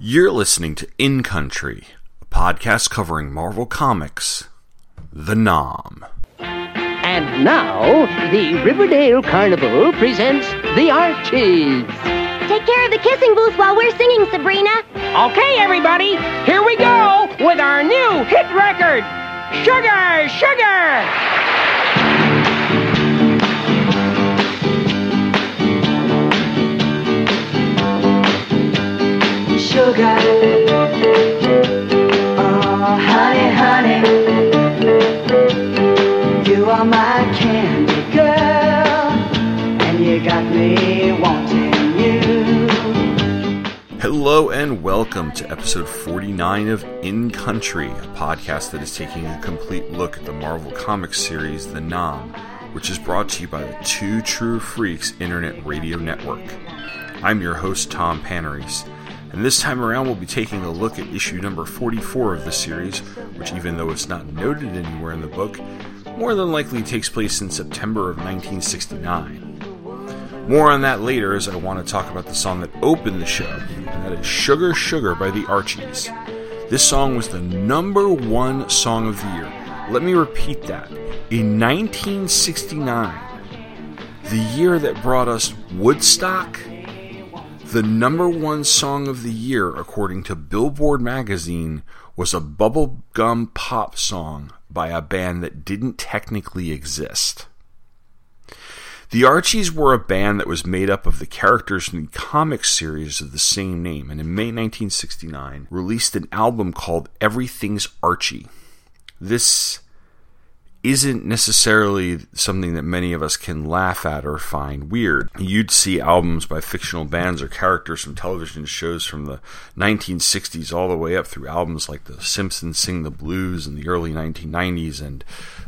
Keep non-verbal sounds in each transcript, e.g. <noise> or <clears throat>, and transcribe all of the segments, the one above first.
You're listening to In Country, a podcast covering Marvel Comics, The 'Nam. And now, the Riverdale Carnival presents the Archies. Take care of the kissing booth while we're singing, Sabrina. Okay, everybody, here we go with our new hit record, Sugar, Sugar! Sugar. Oh, honey, honey, you are my candy girl, and you got me wanting you. Hello and welcome to episode 49 of In Country, a podcast that is taking a complete look at the Marvel Comics series The 'Nam, which is brought to you by the Two True Freaks Internet Radio Network. I'm your host, Tom Paneris. And this time around, we'll be taking a look at issue number 44 of the series, which, even though it's not noted anywhere in the book, more than likely takes place in September of 1969. More on that later as I want to talk about the song that opened the show, and that is Sugar Sugar by the Archies. This song was the number one song of the year. Let me repeat that. In 1969, the year that brought us Woodstock, the number one song of the year, according to Billboard magazine, was a bubblegum pop song by a band that didn't technically exist. The Archies were a band that was made up of the characters from the comic series of the same name, and in May 1969 released an album called Everything's Archie. This isn't necessarily something that many of us can laugh at or find weird. You'd see albums by fictional bands or characters from television shows from the 1960s all the way up through albums like The Simpsons Sing the Blues in the early 1990s and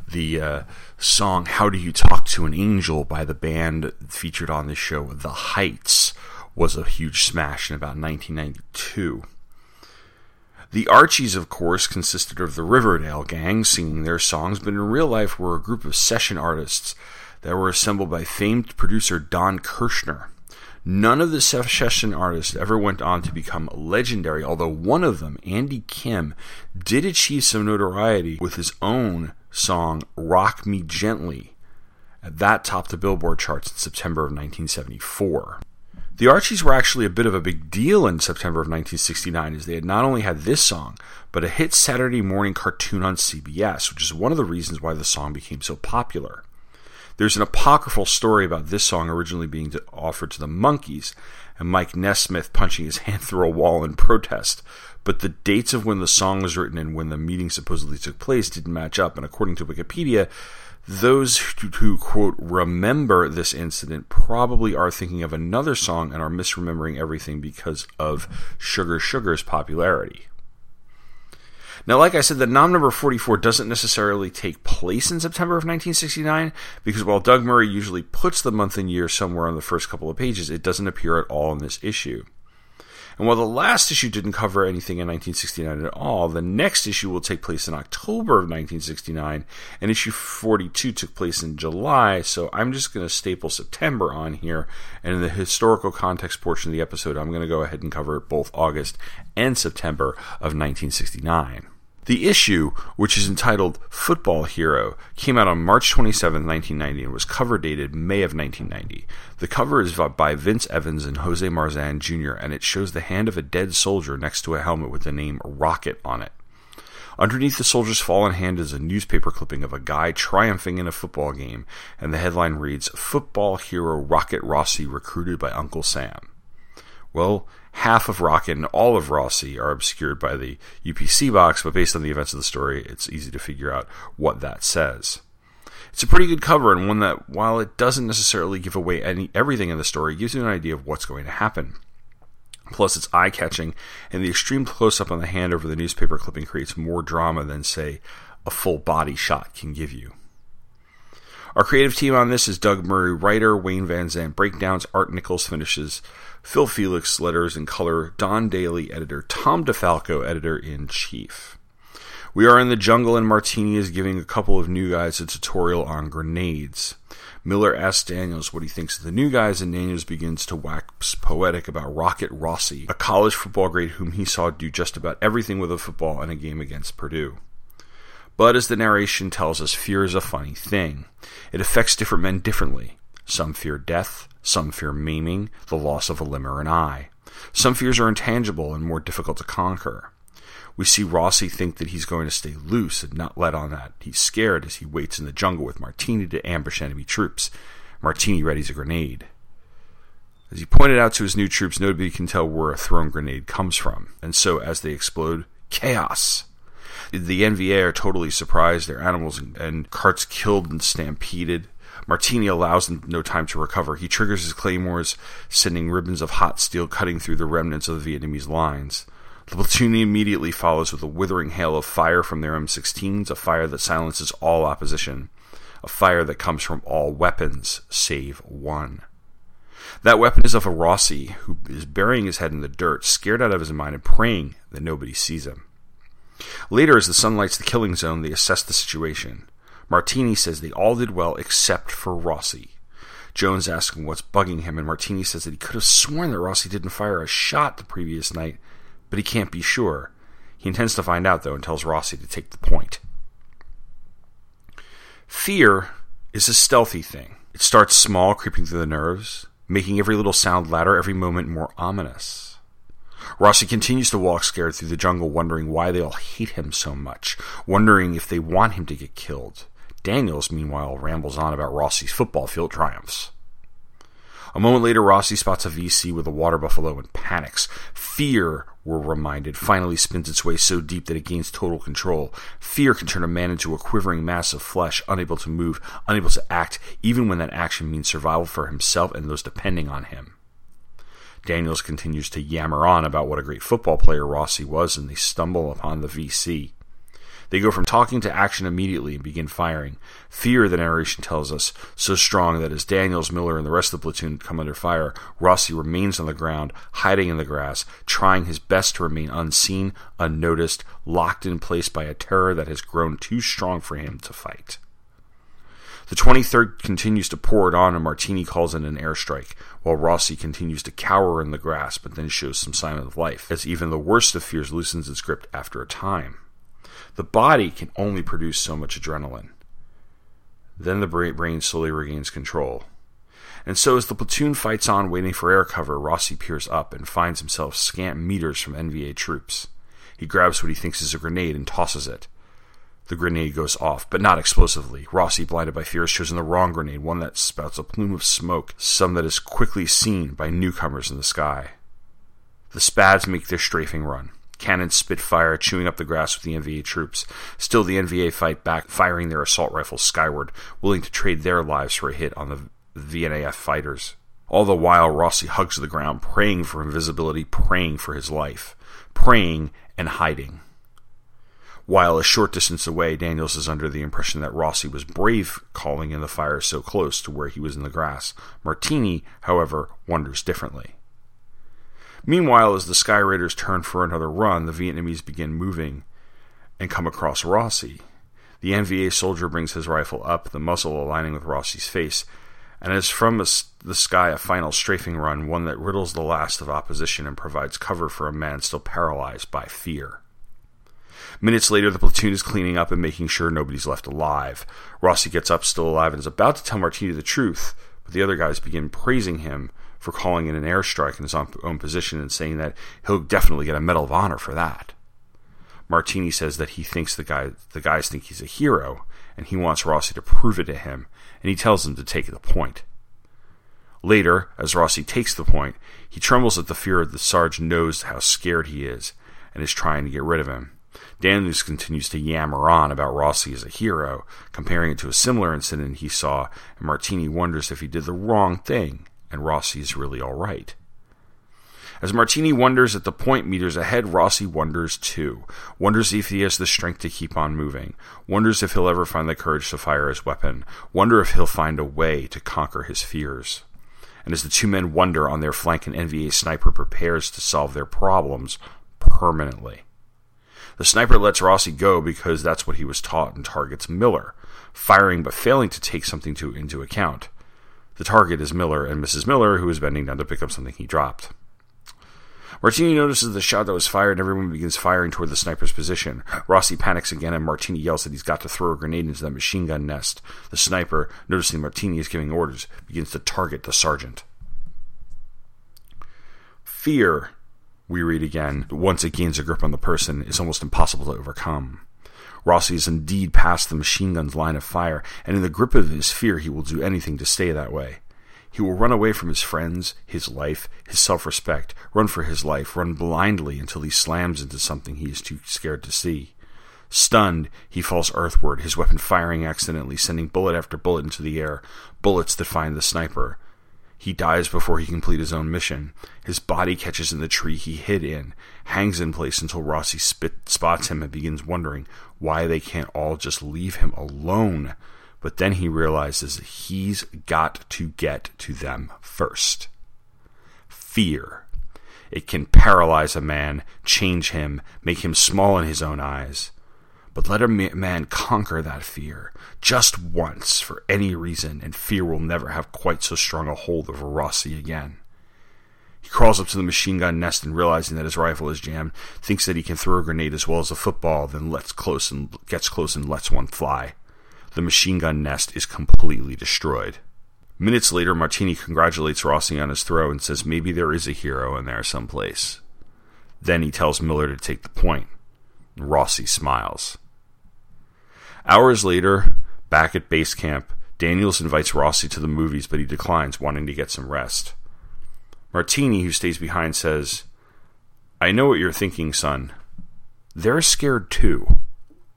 the uh, song How Do You Talk to an Angel by the band featured on the show, The Heights, was a huge smash in about 1992. The Archies, of course, consisted of the Riverdale gang singing their songs, but in real life were a group of session artists that were assembled by famed producer Don Kirshner. None of the session artists ever went on to become legendary, although one of them, Andy Kim, did achieve some notoriety with his own song Rock Me Gently. That topped the Billboard charts in September of 1974. The Archies were actually a bit of a big deal in September of 1969 as they had not only had this song, but a hit Saturday morning cartoon on CBS, which is one of the reasons why the song became so popular. There's an apocryphal story about this song originally being offered to the Monkees and Mike Nesmith punching his <laughs> hand through a wall in protest, but the dates of when the song was written and when the meeting supposedly took place didn't match up, and according to Wikipedia, those who, who, quote remember this incident probably are thinking of another song and are misremembering everything because of Sugar Sugar's popularity. Now, like I said, the 'Nam number 44 doesn't necessarily take place in September of 1969 because while Doug Murray usually puts the month and year somewhere on the first couple of pages, it doesn't appear at all in this issue. And while the last issue didn't cover anything in 1969 at all, the next issue will take place in October of 1969, and issue 42 took place in July, so I'm just going to staple September on here, and in the historical context portion of the episode, I'm going to go ahead and cover both August and September of 1969. The issue, which is entitled Football Hero, came out on March 27, 1990, and was cover dated May of 1990. The cover is by Vince Evans and Jose Marzan Jr., and it shows the hand of a dead soldier next to a helmet with the name Rocket on it. Underneath the soldier's fallen hand is a newspaper clipping of a guy triumphing in a football game, and the headline reads Football Hero Rocket Rossi recruited by Uncle Sam. Well, half of Rocket and all of Rossi are obscured by the UPC box, but based on the events of the story, it's easy to figure out what that says. It's a pretty good cover and one that, while it doesn't necessarily give away any everything in the story, gives you an idea of what's going to happen. Plus, it's eye catching, and the extreme close up on the hand over the newspaper clipping creates more drama than, say, a full body shot can give you. Our creative team on this is Doug Murray, writer, Wayne Vansant, breakdowns, Art Nichols finishes, Phil Felix, letters and color, Don Daley, editor, Tom DeFalco, editor in chief. We are in the jungle, and Martini is giving a couple of new guys a tutorial on grenades. Miller asks Daniels what he thinks of the new guys, and Daniels begins to wax poetic about Rocket Rossi, a college football great whom he saw do just about everything with a football in a game against Purdue. But as the narration tells us, fear is a funny thing. It affects different men differently. Some fear death, some fear maiming, the loss of a limb or an eye. Some fears are intangible and more difficult to conquer. We see Rossi think that he's going to stay loose and not let on that. He's scared as he waits in the jungle with Martini to ambush enemy troops. Martini readies a grenade. As he pointed out to his new troops, nobody can tell where a thrown grenade comes from, and so as they explode, chaos. The NVA are totally surprised, their animals and carts killed and stampeded. Martini allows them no time to recover. He triggers his claymores, sending ribbons of hot steel cutting through the remnants of the Vietnamese lines. The platoon immediately follows with a withering hail of fire from their M16s, a fire that silences all opposition, a fire that comes from all weapons save one. That weapon is of a Rossi, who is burying his head in the dirt, scared out of his mind and praying that nobody sees him. Later, as the sun lights the killing zone, they assess the situation. Martini says they all did well except for Rossi. Jones asks him what's bugging him, and Martini says that he could have sworn that Rossi didn't fire a shot the previous night but he can't be sure. He intends to find out, though, and tells Rossi to take the point. Fear is a stealthy thing. It starts small, creeping through the nerves, making every little sound louder, every moment more ominous. Rossi continues to walk scared through the jungle, wondering why they all hate him so much, wondering if they want him to get killed. Daniels, meanwhile, rambles on about Rossi's football field triumphs. A moment later, Rossi spots a VC with a water buffalo and panics. Fear, we're reminded, finally spins its way so deep that it gains total control. Fear can turn a man into a quivering mass of flesh, unable to move, unable to act, even when that action means survival for himself and those depending on him. Daniels continues to yammer on about what a great football player Rossi was, and they stumble upon the VC. They go from talking to action immediately and begin firing. Fear, the narration tells us, so strong that as Daniels, Miller, and the rest of the platoon come under fire, Rossi remains on the ground, hiding in the grass, trying his best to remain unseen, unnoticed, locked in place by a terror that has grown too strong for him to fight. The 23rd continues to pour it on, and Martini calls in an airstrike, while Rossi continues to cower in the grass, but then shows some sign of life, as even the worst of fears loosens its grip after a time. The body can only produce so much adrenaline. Then the brain slowly regains control. And so, as the platoon fights on, waiting for air cover, Rossi peers up and finds himself scant meters from NVA troops. He grabs what he thinks is a grenade and tosses it. The grenade goes off, but not explosively. Rossi, blinded by fear, has chosen the wrong grenade, one that spouts a plume of smoke, some that is quickly seen by newcomers in the sky. The Spads make their strafing run. Cannons spit fire, chewing up the grass with the NVA troops. Still, the NVA fight back, firing their assault rifles skyward, willing to trade their lives for a hit on the VNAF fighters. All the while, Rossi hugs the ground, praying for invisibility, praying for his life, praying and hiding. While a short distance away, Daniels is under the impression that Rossi was brave calling in the fire so close to where he was in the grass. Martini, however, wonders differently. Meanwhile, as the Sky Raiders turn for another run, the Vietnamese begin moving and come across Rossi. The NVA soldier brings his rifle up, the muzzle aligning with Rossi's face, and as from the sky a final strafing run, one that riddles the last of opposition and provides cover for a man still paralyzed by fear. Minutes later, the platoon is cleaning up and making sure nobody's left alive. Rossi gets up, still alive, and is about to tell Martini the truth, but the other guys begin praising him for calling in an airstrike in his own position and saying that he'll definitely get a Medal of Honor for that. Martini says that he thinks the guy the guys think he's a hero and he wants Rossi to prove it to him and he tells him to take the point. Later, as Rossi takes the point, he trembles at the fear that the Sarge knows how scared he is and is trying to get rid of him. Daniels continues to yammer on about Rossi as a hero, comparing it to a similar incident he saw, and Martini wonders if he did the wrong thing and Rossi's really all right. As Martini wonders at the point meters ahead, Rossi wonders too. Wonders if he has the strength to keep on moving. Wonders if he'll ever find the courage to fire his weapon. Wonder if he'll find a way to conquer his fears. And as the two men wonder on their flank, an NVA sniper prepares to solve their problems permanently. The sniper lets Rossi go because that's what he was taught and targets Miller. firing but failing to take something to, into account. The target is Miller and Mrs. Miller, who is bending down to pick up something he dropped. Martini notices the shot that was fired and everyone begins firing toward the sniper's position. Rossi panics again and Martini yells that he's got to throw a grenade into the machine gun nest. The sniper, noticing Martini is giving orders, begins to target the sergeant. Fear, we read again, once it gains a grip on the person, is almost impossible to overcome. Rossi is indeed past the machine gun's line of fire, and in the grip of his fear, he will do anything to stay that way. He will run away from his friends, his life, his self respect, run for his life, run blindly until he slams into something he is too scared to see. Stunned, he falls earthward, his weapon firing accidentally, sending bullet after bullet into the air, bullets that find the sniper. He dies before he completes his own mission. His body catches in the tree he hid in, hangs in place until Rossi spit, spots him and begins wondering why they can't all just leave him alone. But then he realizes he's got to get to them first. Fear. It can paralyze a man, change him, make him small in his own eyes. But let a man conquer that fear just once for any reason, and fear will never have quite so strong a hold over Rossi again. He crawls up to the machine gun nest and realizing that his rifle is jammed, thinks that he can throw a grenade as well as a football, then lets close and gets close and lets one fly. The machine gun nest is completely destroyed. Minutes later, Martini congratulates Rossi on his throw and says maybe there is a hero in there someplace. Then he tells Miller to take the point. Rossi smiles. Hours later, back at base camp, Daniels invites Rossi to the movies, but he declines, wanting to get some rest. Martini, who stays behind, says, I know what you're thinking, son. They're scared too.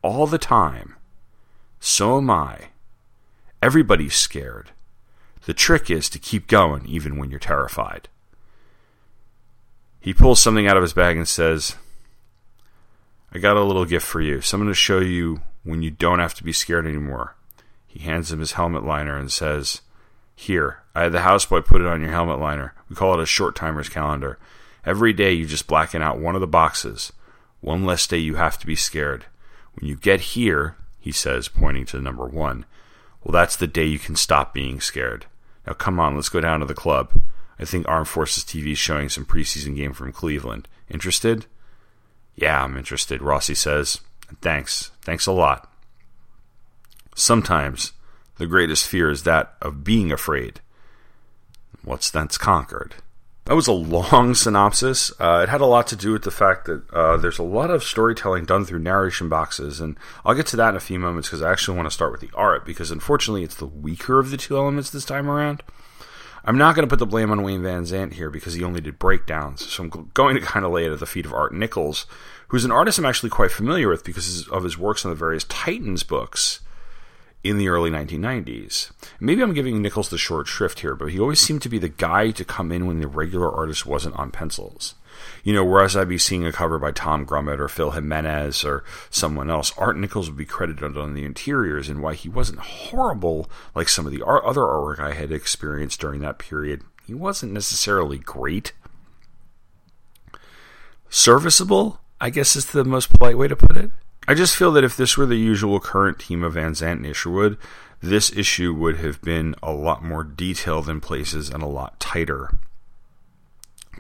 All the time. So am I. Everybody's scared. The trick is to keep going even when you're terrified. He pulls something out of his bag and says, I got a little gift for you, something to show you when you don't have to be scared anymore. He hands him his helmet liner and says, Here, I had the houseboy put it on your helmet liner. We call it a short timer's calendar. Every day you just blacken out one of the boxes. One less day you have to be scared. When you get here, he says, pointing to number one, well, that's the day you can stop being scared. Now come on, let's go down to the club. I think Armed Forces TV is showing some preseason game from Cleveland. Interested? Yeah, I'm interested, Rossi says. Thanks. Thanks a lot. Sometimes the greatest fear is that of being afraid. What's thence conquered? That was a long <laughs> synopsis. Uh, it had a lot to do with the fact that uh, there's a lot of storytelling done through narration boxes, and I'll get to that in a few moments because I actually want to start with the art because unfortunately it's the weaker of the two elements this time around. I'm not going to put the blame on Wayne Vansant here because he only did breakdowns, so I'm going to kind of lay it at the feet of Art Nichols, who's an artist I'm actually quite familiar with because of his works on the various Titans books in the early 1990s. Maybe I'm giving Nichols the short shrift here, but he always seemed to be the guy to come in when the regular artist wasn't on pencils. You know, whereas I'd be seeing a cover by Tom Grummett or Phil Jimenez or someone else, Art Nichols would be credited on the interiors and why he wasn't horrible like some of the other artwork I had experienced during that period. He wasn't necessarily great. Serviceable, I guess is the most polite way to put it. I just feel that if this were the usual current team of Vansant and Isherwood, this issue would have been a lot more detailed in places and a lot tighter.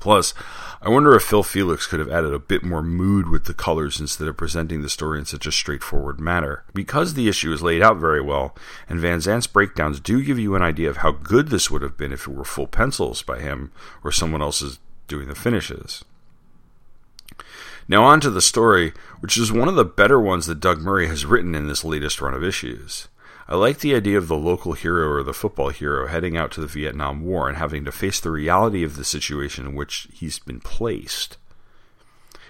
Plus, I wonder if Phil Felix could have added a bit more mood with the colors instead of presenting the story in such a straightforward manner. Because the issue is laid out very well, and Vansant's breakdowns do give you an idea of how good this would have been if it were full pencils by him or someone else's doing the finishes. Now, on to the story, which is one of the better ones that Doug Murray has written in this latest run of issues. I like the idea of the local hero or the football hero heading out to the Vietnam War and having to face the reality of the situation in which he's been placed.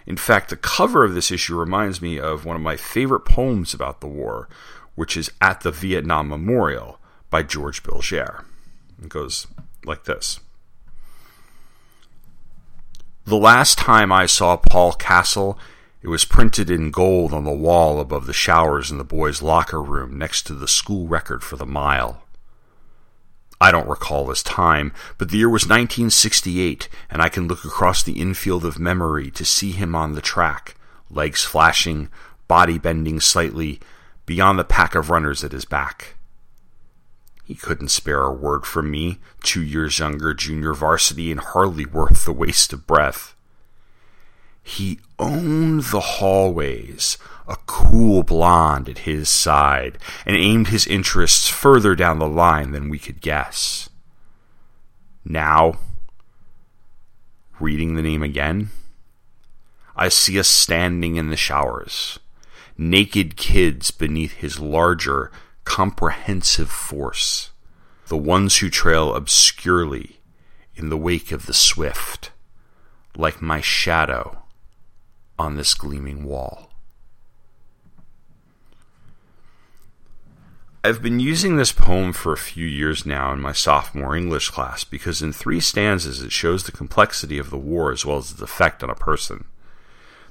In fact, the cover of this issue reminds me of one of my favorite poems about the war, which is At the Vietnam Memorial by George Bilgere. It goes like this. The last time I saw Paul Castle, it was printed in gold on the wall above the showers in the boys' locker room next to the school record for the mile. I don't recall this time, but the year was 1968, and I can look across the infield of memory to see him on the track, legs flashing, body bending slightly, beyond the pack of runners at his back. He couldn't spare a word from me, two years younger, junior varsity, and hardly worth the waste of breath. He owned the hallways, a cool blonde at his side, and aimed his interests further down the line than we could guess. Now, reading the name again, I see us standing in the showers, naked kids beneath his larger, comprehensive force, the ones who trail obscurely in the wake of the swift, like my shadow on this gleaming wall. I've been using this poem for a few years now in my sophomore English class because in three stanzas it shows the complexity of the war as well as its effect on a person.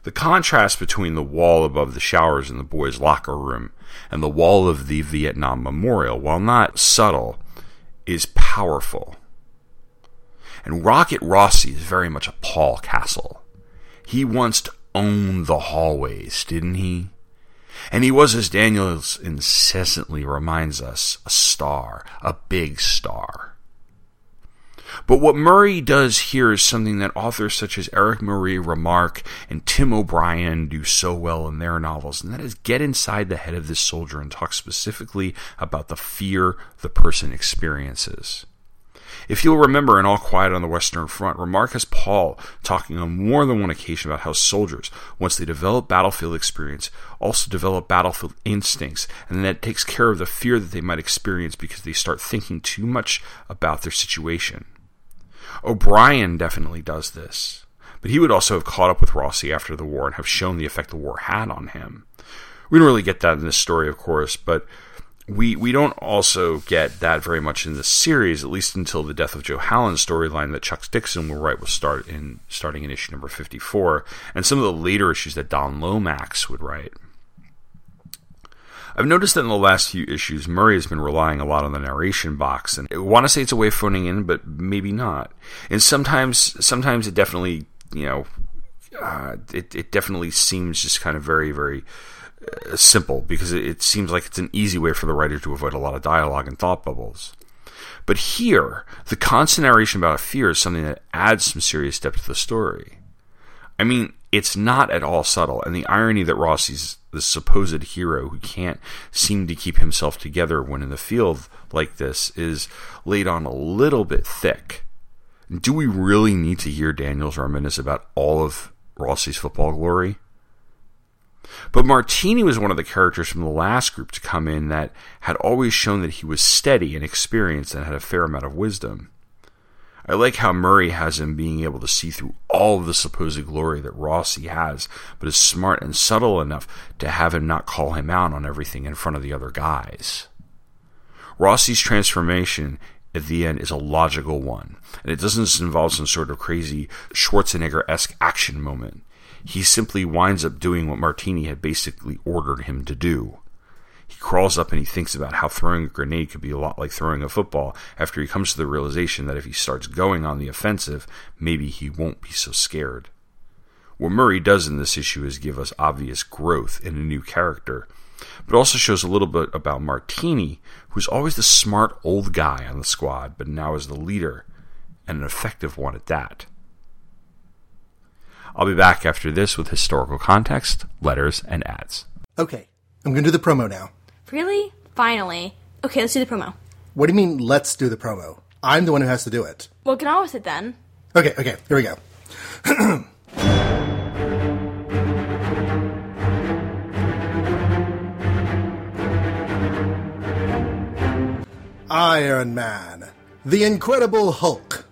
The contrast between the wall above the showers in the boys' locker room and the wall of the Vietnam Memorial, while not subtle, is powerful. And Rocket Rossi is very much a Paul Castle. He once owned the hallways, didn't he? And he was, as Daniels incessantly reminds us, a star, a big star. But what Murray does here is something that authors such as Erich Maria Remarque and Tim O'Brien do so well in their novels, and that is get inside the head of this soldier and talk specifically about the fear the person experiences. If you'll remember in All Quiet on the Western Front, Remarque has Paul talking on more than one occasion about how soldiers, once they develop battlefield experience, also develop battlefield instincts, and that takes care of the fear that they might experience because they start thinking too much about their situation. O'Brien definitely does this, but he would also have caught up with Rossi after the war and have shown the effect the war had on him. We don't really get that in this story, of course, but we we don't also get that very much in the series, at least until the death of Joe Hallen's storyline that Chuck Dixon will write will start in starting in issue number fifty four, and some of the later issues that Don Lomax would write. I've noticed that in the last few issues, Murray has been relying a lot on the narration box, and I want to say it's a way of phoning in, but maybe not. And sometimes, sometimes it definitely, you know, uh, it it definitely seems just kind of very, very Uh, simple because it, seems like it's an easy way for the writer to avoid a lot of dialogue and thought bubbles. But here, the constant narration about fear is something that adds some serious depth to the story. I mean, it's not at all subtle, and the irony that Rossi's the supposed hero who can't seem to keep himself together when in the field like this is laid on a little bit thick. Do we really need to hear Daniels reminisce about all of Rossi's football glory? But Martini was one of the characters from the last group to come in that had always shown that he was steady and experienced and had a fair amount of wisdom. I like how Murray has him being able to see through all of the supposed glory that Rossi has, but is smart and subtle enough to have him not call him out on everything in front of the other guys. Rossi's transformation at the end is a logical one, and it doesn't involve some sort of crazy Schwarzenegger esque action moment. He simply winds up doing what Martini had basically ordered him to do. He crawls up and he thinks about how throwing a grenade could be a lot like throwing a football after he comes to the realization that if he starts going on the offensive, maybe he won't be so scared. What Murray does in this issue is give us obvious growth in a new character, but also shows a little bit about Martini, who's always the smart old guy on the squad, but now is the leader, and an effective one at that. I'll be back after this with historical context, letters, and ads. Okay, I'm gonna do the promo now. Really? Finally. Okay, let's do the promo. What do you mean, let's do the promo? I'm the one who has to do it. Well, get on with it then. Okay, okay, here we go. <clears throat> Iron Man, the Incredible Hulk,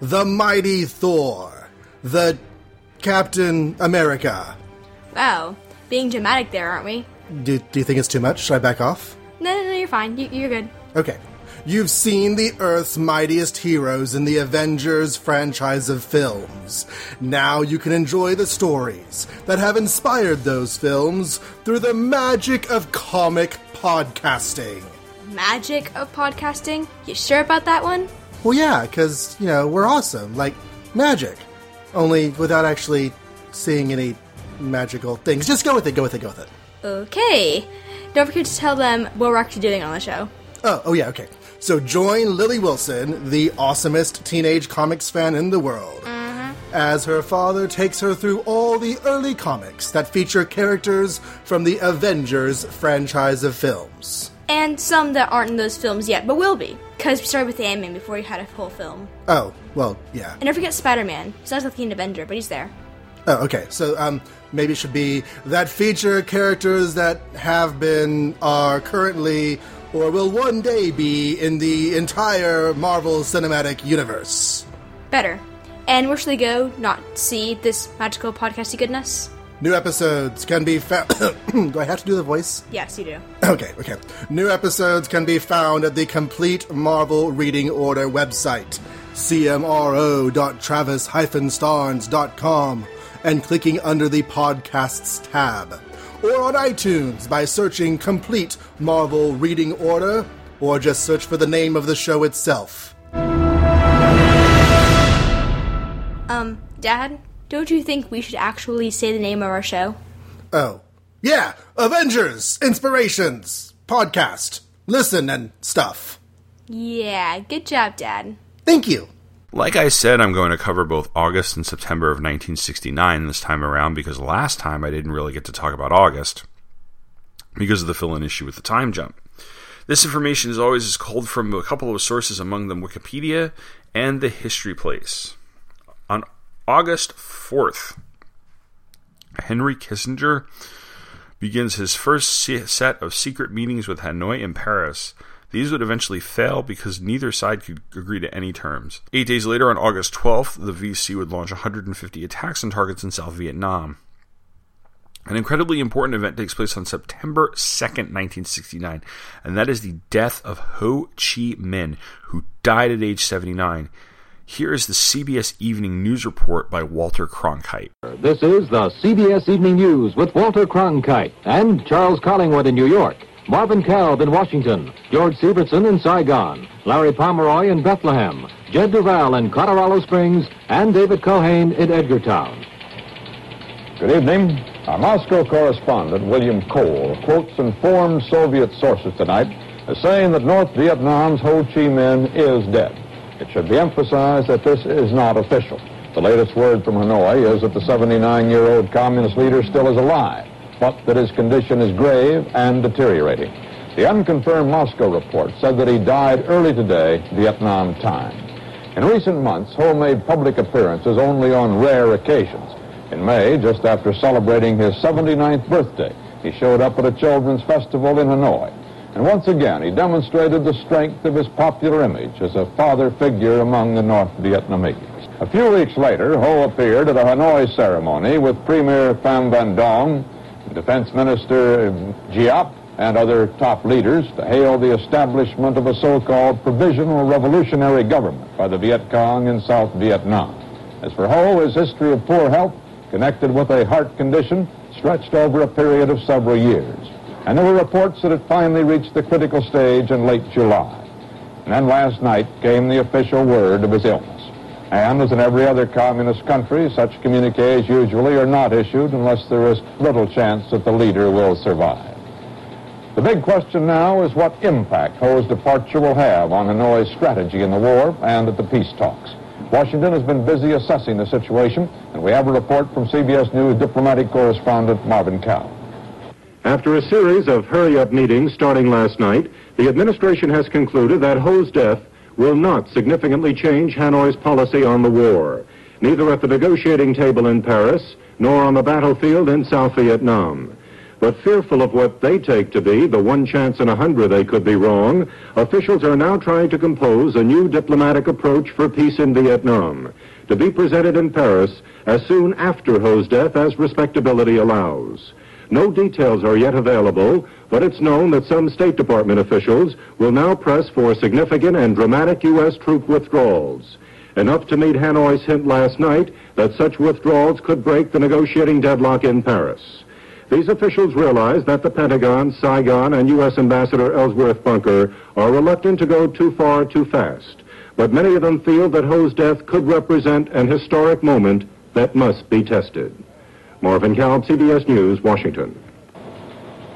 the Mighty Thor, the Captain America. Wow, being dramatic there, aren't we? Do, do you think it's too much? Should I back off? No, no, no, you're fine. You, you're good. Okay. You've seen the Earth's mightiest heroes in the Avengers franchise of films. Now you can enjoy the stories that have inspired those films through the magic of comic podcasting. Magic of podcasting? You sure about that one? Well, yeah, because, you know, we're awesome. Like, magic. Only without actually seeing any magical things. Just go with it, go with it, go with it. Okay. Don't forget to tell them what we're actually doing on the show. Oh, oh yeah, okay. So join Lily Wilson, the awesomest teenage comics fan in the world, mm-hmm. as her father takes her through all the early comics that feature characters from the Avengers franchise of films. And some that aren't in those films yet, but will be. Because we started with Ant-Man before we had a full film. Oh, well, yeah. And don't forget Spider-Man. He's not like the Avenger, but he's there. Oh, okay. So, um, maybe it should be that feature characters that have been, are currently, or will one day be in the entire Marvel Cinematic Universe. Better. And where should they go not see this magical podcasty goodness? New episodes can be found. <coughs> do I have to do the voice? Yes, you do. <coughs> Okay, okay. New episodes can be found at the Complete Marvel Reading Order website, cmro.travis-starnes.com, and clicking under the Podcasts tab. Or on iTunes by searching Complete Marvel Reading Order, or just search for the name of the show itself. Um, Dad, don't you think we should actually say the name of our show? Oh. Yeah, Avengers, Inspirations, Podcast. Listen and stuff. Yeah, good job, Dad. Thank you. Like I said, I'm going to cover both August and September of 1969 this time around because last time I didn't really get to talk about August because of the fill in issue with the time jump. This information, as always, is culled from a couple of sources, among them Wikipedia and the History Place. On August 4th, Henry Kissinger begins his first set of secret meetings with Hanoi and Paris. These would eventually fail because neither side could agree to any terms. Eight days later, on August 12th, the VC would launch 150 attacks on targets in South Vietnam. An incredibly important event takes place on September 2nd, 1969, and that is the death of Ho Chi Minh, who died at age 79. Here is the CBS Evening News Report by Walter Cronkite. This is the CBS Evening News with Walter Cronkite and Charles Collingwood in New York, Marvin Kalb in Washington, George Syvertsen in Saigon, Larry Pomeroy in Bethlehem, Jed Duval in Colorado Springs, and David Culhane in Edgartown. Good evening. Our Moscow correspondent, William Cole, quotes informed Soviet sources tonight as saying that North Vietnam's Ho Chi Minh is dead. It should be emphasized that this is not official. The latest word from Hanoi is that the 79-year-old communist leader still is alive, but that his condition is grave and deteriorating. The unconfirmed Moscow report said that he died early today, Vietnam time. In recent months, Ho made public appearances only on rare occasions. In May, just after celebrating his 79th birthday, he showed up at a children's festival in Hanoi. And once again, he demonstrated the strength of his popular image as a father figure among the North Vietnamese. A few weeks later, Ho appeared at a Hanoi ceremony with Premier Pham Van Dong, Defense Minister Giap, and other top leaders to hail the establishment of a so-called provisional revolutionary government by the Viet Cong in South Vietnam. As for Ho, his history of poor health, connected with a heart condition, stretched over a period of several years. And there were reports that it finally reached the critical stage in late July. And then last night came the official word of his illness. And as in every other communist country, such communiques usually are not issued unless there is little chance that the leader will survive. The big question now is what impact Ho's departure will have on Hanoi's strategy in the war and at the peace talks. Washington has been busy assessing the situation, and we have a report from CBS News diplomatic correspondent Marvin Kalb. After a series of hurry-up meetings starting last night, the administration has concluded that Ho's death will not significantly change Hanoi's policy on the war, neither at the negotiating table in Paris nor on the battlefield in South Vietnam. But fearful of what they take to be the one chance in a hundred they could be wrong, officials are now trying to compose a new diplomatic approach for peace in Vietnam, to be presented in Paris as soon after Ho's death as respectability allows. No details are yet available, but it's known that some State Department officials will now press for significant and dramatic U.S. troop withdrawals. Enough to meet Hanoi's hint last night that such withdrawals could break the negotiating deadlock in Paris. These officials realize that the Pentagon, Saigon, and U.S. Ambassador Ellsworth Bunker are reluctant to go too far too fast. But many of them feel that Ho's death could represent an historic moment that must be tested. Marvin Kalb, CBS News, Washington.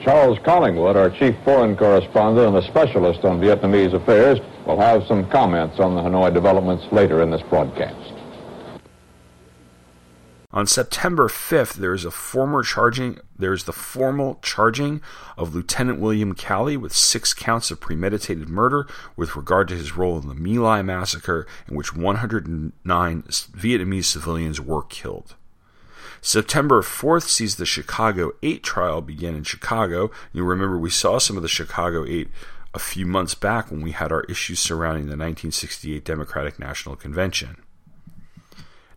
Charles Collingwood, our chief foreign correspondent and a specialist on Vietnamese affairs, will have some comments on the Hanoi developments later in this broadcast. On September 5th, there is a former charging there is the formal charging of Lieutenant William Calley with six counts of premeditated murder with regard to his role in the My Lai massacre in which 109 Vietnamese civilians were killed. September 4th sees the Chicago 8 trial begin in Chicago. You remember we saw some of the Chicago 8 a few months back when we had our issues surrounding the 1968 Democratic National Convention.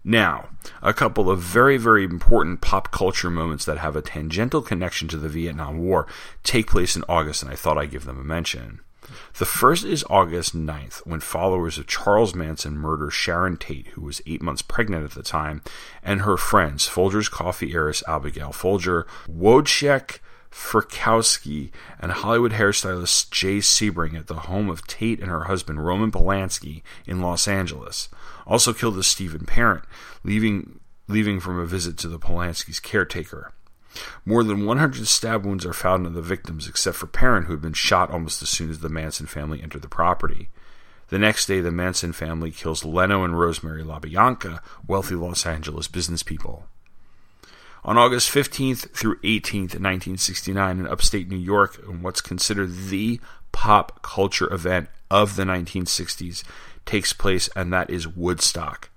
Now, a couple of very, very important pop culture moments that have a tangential connection to the Vietnam War take place in August, and I thought I'd give them a mention. The first is August 9th, when followers of Charles Manson murder Sharon Tate, who was eight months pregnant at the time, and her friends, Folgers coffee heiress Abigail Folger, Wojciech Frykowski, and Hollywood hairstylist Jay Sebring at the home of Tate and her husband Roman Polanski in Los Angeles. Also killed is Stephen Parent, leaving leaving from a visit to the Polanski's caretaker. More than 100 stab wounds are found in the victims, except for Parent, who had been shot almost as soon as the Manson family entered the property. The next day, the Manson family kills Leno and Rosemary LaBianca, wealthy Los Angeles business people. On August 15th through 18th, 1969, in upstate New York, in what's considered the pop culture event of the 1960s, takes place, and that is Woodstock.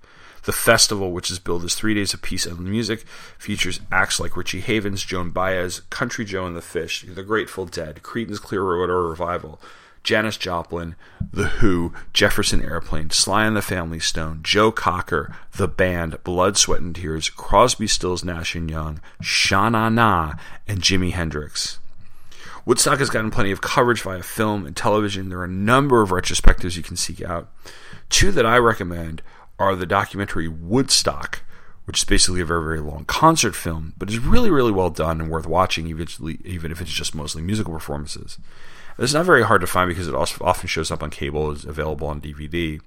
The festival, which is billed as three days of peace and music, features acts like Richie Havens, Joan Baez, Country Joe and the Fish, The Grateful Dead, Creedence Clearwater Revival, Janis Joplin, The Who, Jefferson Airplane, Sly and the Family Stone, Joe Cocker, The Band, Blood, Sweat and Tears, Crosby, Stills, Nash and Young, Sha Na Na, and Jimi Hendrix. Woodstock has gotten plenty of coverage via film and television. There are a number of retrospectives you can seek out. Two that I recommend are the documentary Woodstock, which is basically a very, very long concert film, but is really, really well done and worth watching, even if it's just mostly musical performances. It's not very hard to find because it also often shows up on cable, is available on DVD.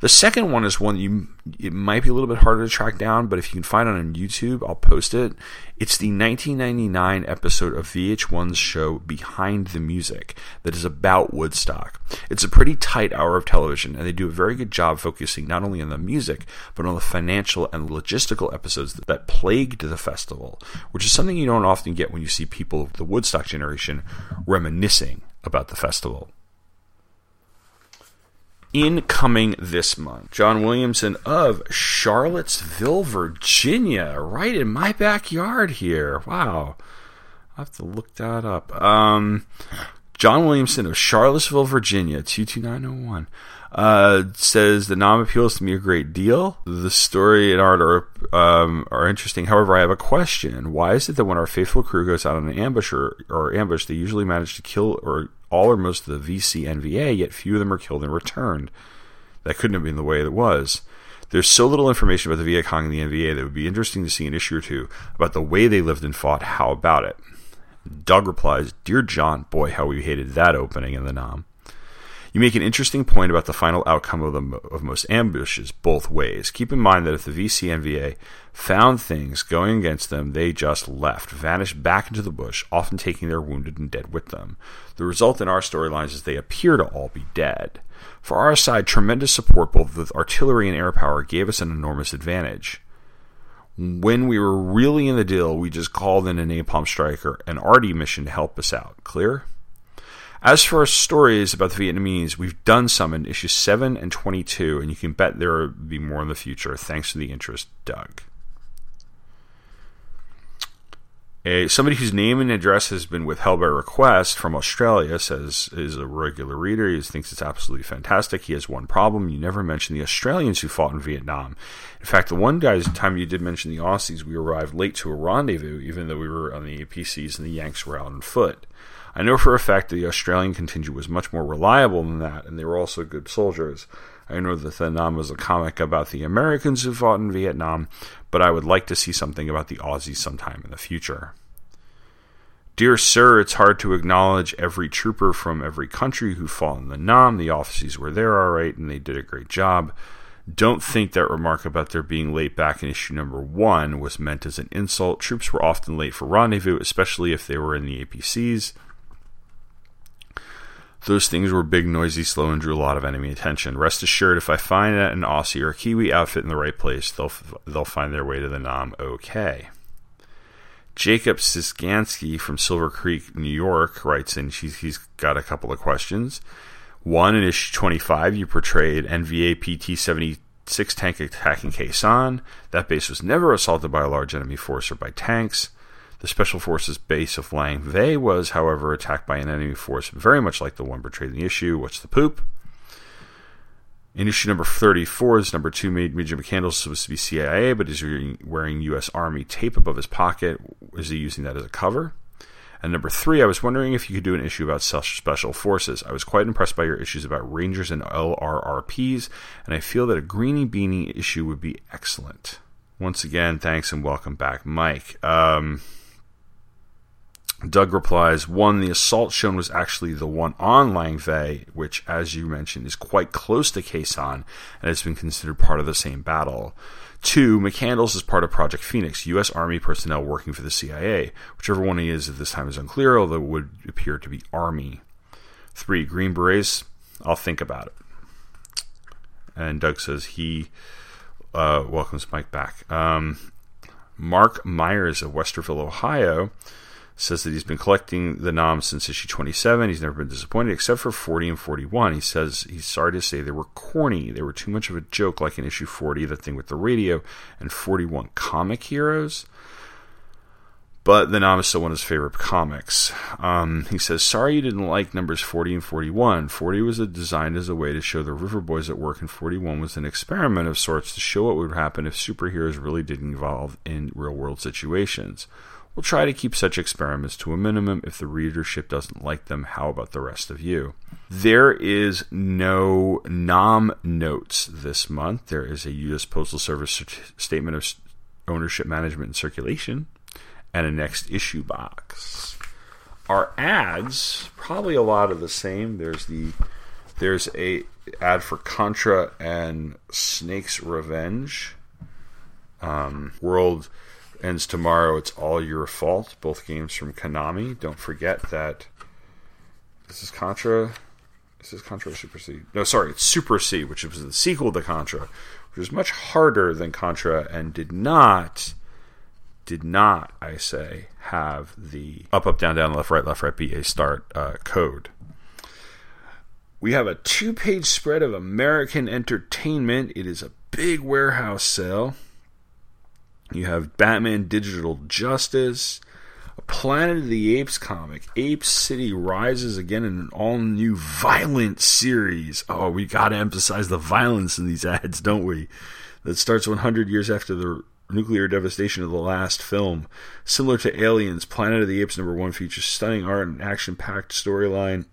The second one is one you it might be a little bit harder to track down, but if you can find it on YouTube, I'll post it. It's the 1999 episode of VH1's show Behind the Music that is about Woodstock. It's a pretty tight hour of television, and they do a very good job focusing not only on the music, but on the financial and logistical episodes that plagued the festival, which is something you don't often get when you see people of the Woodstock generation reminiscing about the festival. Incoming this month, John Williamson of Charlottesville, Virginia, right in my backyard here. Wow. i have to look that up. Um, John Williamson of Charlottesville, Virginia, 22901 uh, says the Nam appeals to me a great deal. The story and art are um, are interesting. However, I have a question. Why is it that when our faithful crew goes out on an ambush or, or ambush, they usually manage to kill or all or most of the VC NVA, yet few of them are killed and returned? That couldn't have been the way it was. There's so little information about the Viet Cong and the NVA that would be interesting to see an issue or two about the way they lived and fought. How about it? Doug replies, Dear John, boy, how we hated that opening in the Nam. You make an interesting point about the final outcome of, the, of most ambushes both ways. Keep in mind that if the VCNVA found things going against them, they just left, vanished back into the bush, often taking their wounded and dead with them. The result in our storylines is they appear to all be dead. For our side, tremendous support both with artillery and air power gave us an enormous advantage. When we were really in the deal, we just called in a napalm striker, an arty mission to help us out. Clear? As for our stories about the Vietnamese, we've done some in issues 7 and 22, and you can bet there will be more in the future. Thanks for the interest, Doug. A, somebody whose name and address has been withheld by request from Australia says is a regular reader. He thinks it's absolutely fantastic. He has one problem: you never mention the Australians who fought in Vietnam. In fact, the one guy's time you did mention the Aussies, we arrived late to a rendezvous, even though we were on the APCs and the Yanks were out on foot. I know for a fact that the Australian contingent was much more reliable than that, and they were also good soldiers. I know that the Nam was a comic about the Americans who fought in Vietnam, but I would like to see something about the Aussies sometime in the future. Dear Sir, it's hard to acknowledge every trooper from every country who fought in the Nam. The officers were there all right, and they did a great job. Don't think that remark about their being late back in issue number one was meant as an insult. Troops were often late for rendezvous, especially if they were in the APCs. Those things were big, noisy, slow, and drew a lot of enemy attention. Rest assured, if I find an Aussie or a Kiwi outfit in the right place, they'll they'll find their way to the Nam okay. Jacob Siskansky from Silver Creek, New York, writes in. He's, got a couple of questions. One, in issue 25, you portrayed NVA PT 76 tank attacking Khe Sanh. That base was never assaulted by a large enemy force or by tanks. The Special Forces base of Lang Vei was, however, attacked by an enemy force very much like the one portrayed in the issue. What's the poop? In issue number 34, his number two made Major McCandless supposed to be CIA, but is wearing U.S. Army tape above his pocket. Is he using that as a cover? And number three, I was wondering if you could do an issue about special forces. I was quite impressed by your issues about Rangers and LRRPs, and I feel that a Greeny Beanie issue would be excellent. Once again, thanks and welcome back, Mike. Um, Doug replies, one, the assault shown was actually the one on Lang Vei, which, as you mentioned, is quite close to Sanh and has been considered part of the same battle. Two, McCandless is part of Project Phoenix, U.S. Army personnel working for the CIA. Whichever one he is at this time is unclear, although it would appear to be Army. Three, Green Berets, I'll think about it. And Doug says he uh, welcomes Mike back. Um, Mark Myers of Westerville, Ohio says that he's been collecting the 'Nams since issue 27. He's never been disappointed except for 40 and 41. He says he's sorry to say they were corny. They were too much of a joke, like in issue 40, the thing with the radio, and 41 comic heroes. But the 'Nam is still one of his favorite comics. Um, he says, Sorry you didn't like numbers 40 and 41. 40 was designed as a way to show the River Boys at work, and 41 was an experiment of sorts to show what would happen if superheroes really did involve in real world situations. We'll try to keep such experiments to a minimum. If the readership doesn't like them, how about the rest of you? There is no 'Nam notes this month. There is a U.S. Postal Service statement of ownership, management, and circulation, and a next issue box. Our ads, probably a lot of the same. There's the there's a ad for Contra and Snake's Revenge. Um, World ends tomorrow. It's all your fault. Both games from Konami. Don't forget that this is Contra. This is Contra Super C. No, sorry, it's Super C, which was the sequel to Contra, which was much harder than Contra and did not, did not, I say, have the up, up, down, down, left, right, left, right, B, A, start uh, code. We have a two page spread of American entertainment. It is a big warehouse sale. You have Batman Digital Justice, a Planet of the Apes comic. Ape City rises again in an all new violent series. Oh, we got to emphasize the violence in these ads, don't we? That starts 100 years after the nuclear devastation of the last film. Similar to Aliens, Planet of the Apes number one features stunning art and action packed storyline.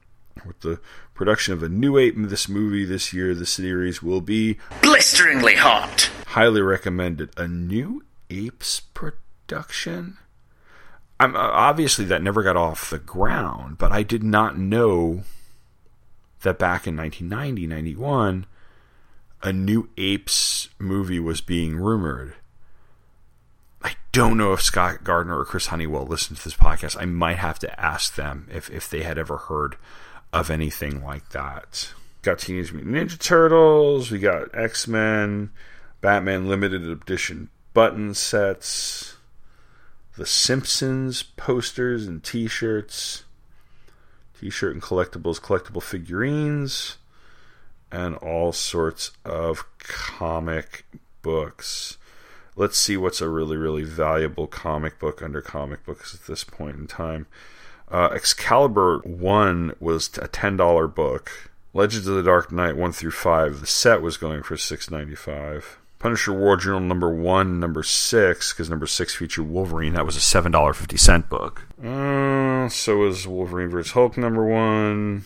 With the production of a new ape in this movie this year, the series will be blisteringly hot. Highly recommended. A new Apes production. I'm uh, obviously that never got off the ground, but I did not know that back in 1990, 91, a new Apes movie was being rumored. I don't know if Scott Gardner or Chris Honeywell listened to this podcast. I might have to ask them if, if they had ever heard of anything like that. Got Teenage Mutant Ninja Turtles, we got X Men, Batman Limited Edition button sets, the Simpsons posters and t shirts, t shirt and collectibles, collectible figurines, and all sorts of comic books. Let's see what's a really, really valuable comic book under comic books at this point in time. Uh, Excalibur 1 was a $10 book. Legends of the Dark Knight 1 through 5, the set was going for $6.95. Punisher War Journal number one, number six, because number six featured Wolverine. That was a seven dollar fifty cent book. Uh, so was Wolverine vs Hulk number one.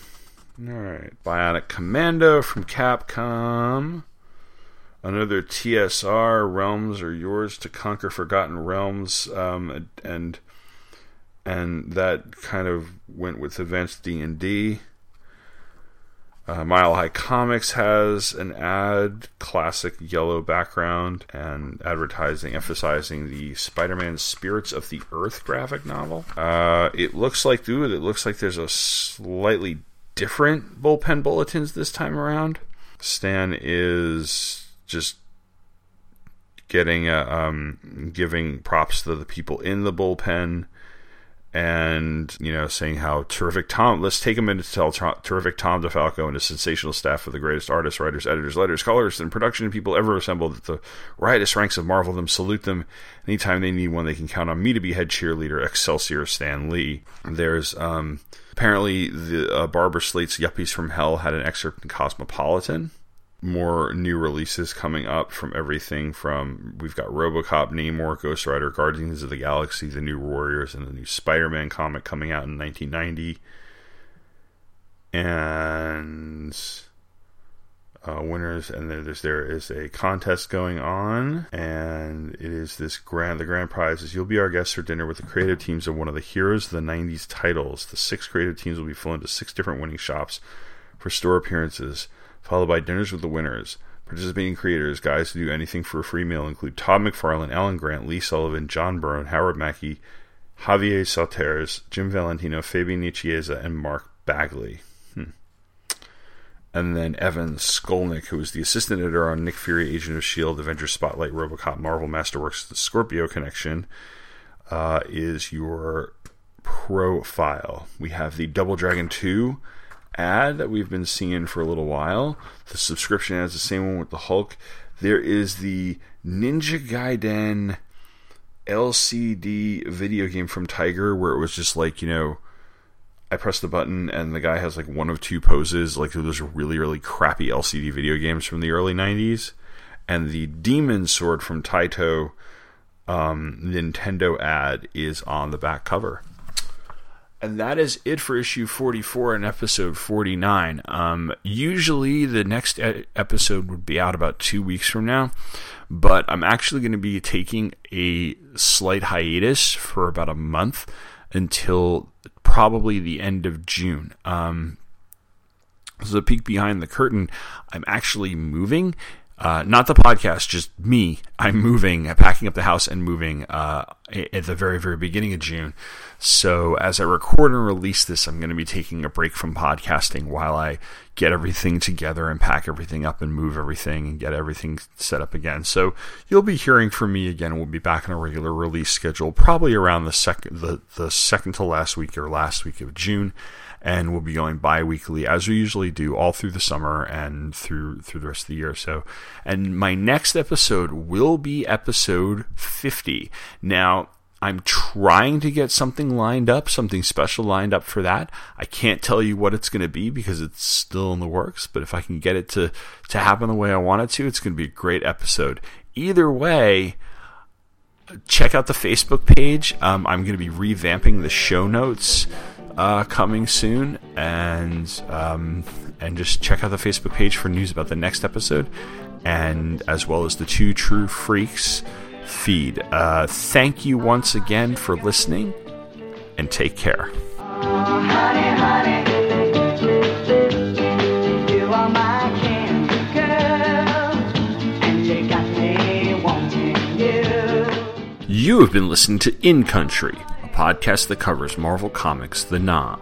All right, Bionic Commando from Capcom. Another TSR Realms are yours to conquer Forgotten Realms, um, and and that kind of went with Advanced D and D. Uh, Mile High Comics has an ad, classic yellow background, and advertising emphasizing the Spider-Man Spirits of the Earth graphic novel. Uh, it looks like, dude, it looks like there's a slightly different bullpen bulletins this time around. Stan is just getting a, um, giving props to the people in the bullpen and you know saying how terrific Tom. Let's take a minute to tell terrific Tom DeFalco and his sensational staff of the greatest artists, writers, editors, letters, colors, and production people ever assembled at the riotous ranks of Marvel. Them salute them anytime they need one. They can count on me to be head cheerleader. Excelsior, Stan Lee. There's um, apparently the uh, Barbara Slate's Yuppies from Hell had an excerpt in Cosmopolitan more new releases coming up from everything from we've got RoboCop, Namor, Ghost Rider, Guardians of the Galaxy, the new Warriors, and the new Spider-Man comic coming out in 1990, and uh, winners. And there's there is a contest going on, and it is this grand. The grand prize is you'll be our guest for dinner with the creative teams of one of the heroes of the 90s titles. The six creative teams will be flown to six different winning shops for store appearances followed by dinners with the winners. Participating creators, guys who do anything for a free meal, include Todd McFarlane, Alan Grant, Lee Sullivan, John Byrne, Howard Mackie, Javier Saltares, Jim Valentino, Fabian Nicieza, and Mark Bagley. Hmm. And then Evan Skolnick, who is the assistant editor on Nick Fury, Agent of S.H.I.E.L.D., Avengers Spotlight, Robocop, Marvel Masterworks, The Scorpio Connection, uh, is your profile. We have the Double Dragon 2 ad that we've been seeing for a little while. The subscription ad's the same one with the Hulk. There is the Ninja Gaiden LCD video game from Tiger where it was just like, you know, I press the button and the guy has like one of two poses, like those really, really crappy LCD video games from the early 90s. And the Demon Sword from Taito um, Nintendo ad is on the back cover. And that is it for issue 44 and episode 49. Um, usually the next e- episode would be out about two weeks from now, but I'm actually going to be taking a slight hiatus for about a month until probably the end of June. Um, so a peek behind the curtain, I'm actually moving uh, not the podcast, just me. I'm moving, packing up the house and moving uh, at the very, very beginning of June. So, as I record and release this, I'm going to be taking a break from podcasting while I get everything together and pack everything up and move everything and get everything set up again. So, you'll be hearing from me again. We'll be back on a regular release schedule, probably around the second, the, the second to last week or last week of June and we'll be going bi-weekly as we usually do all through the summer and through through the rest of the year so and my next episode will be episode 50 now I'm trying to get something lined up, something special lined up for that. I can't tell you what it's going to be because it's still in the works, but if I can get it to, to happen the way I want it to, it's going to be a great episode. Either way, check out the Facebook page. Um, I'm going to be revamping the show notes uh, coming soon, and um, and just check out the Facebook page for news about the next episode, and as well as the Two True Freaks feed. Uh, thank you once again for listening, and take care. Oh, honey, honey. You have been listening to In Country, a podcast that covers Marvel Comics The 'Nam.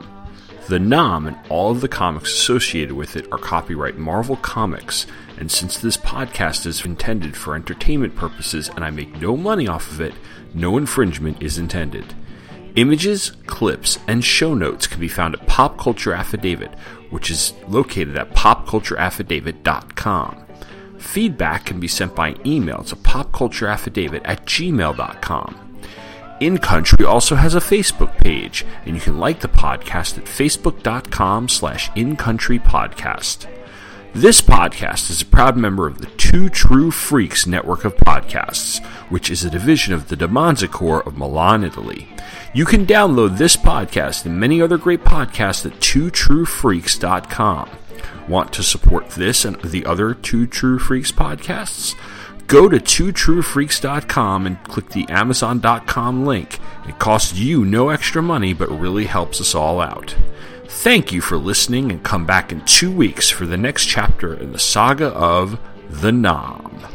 The 'Nam and all of the comics associated with it are copyright Marvel Comics, and since this podcast is intended for entertainment purposes and I make no money off of it, no infringement is intended. Images, clips, and show notes can be found at Pop Culture Affidavit, which is located at popcultureaffidavit.com. Feedback can be sent by email to popcultureaffidavit at gmail.com. In Country also has a Facebook page, and you can like the podcast at facebook.com slash incountrypodcast. This podcast is a proud member of the Two True Freaks network of podcasts, which is a division of the Demonzicore of Milan, Italy. You can download this podcast and many other great podcasts at twotruefreaks.com. Want to support this and the other Two True Freaks podcasts? Go to twotruefreaks.com and click the amazon.com link. It costs you no extra money but really helps us all out. Thank you for listening and come back in two weeks for the next chapter in the saga of The 'Nam.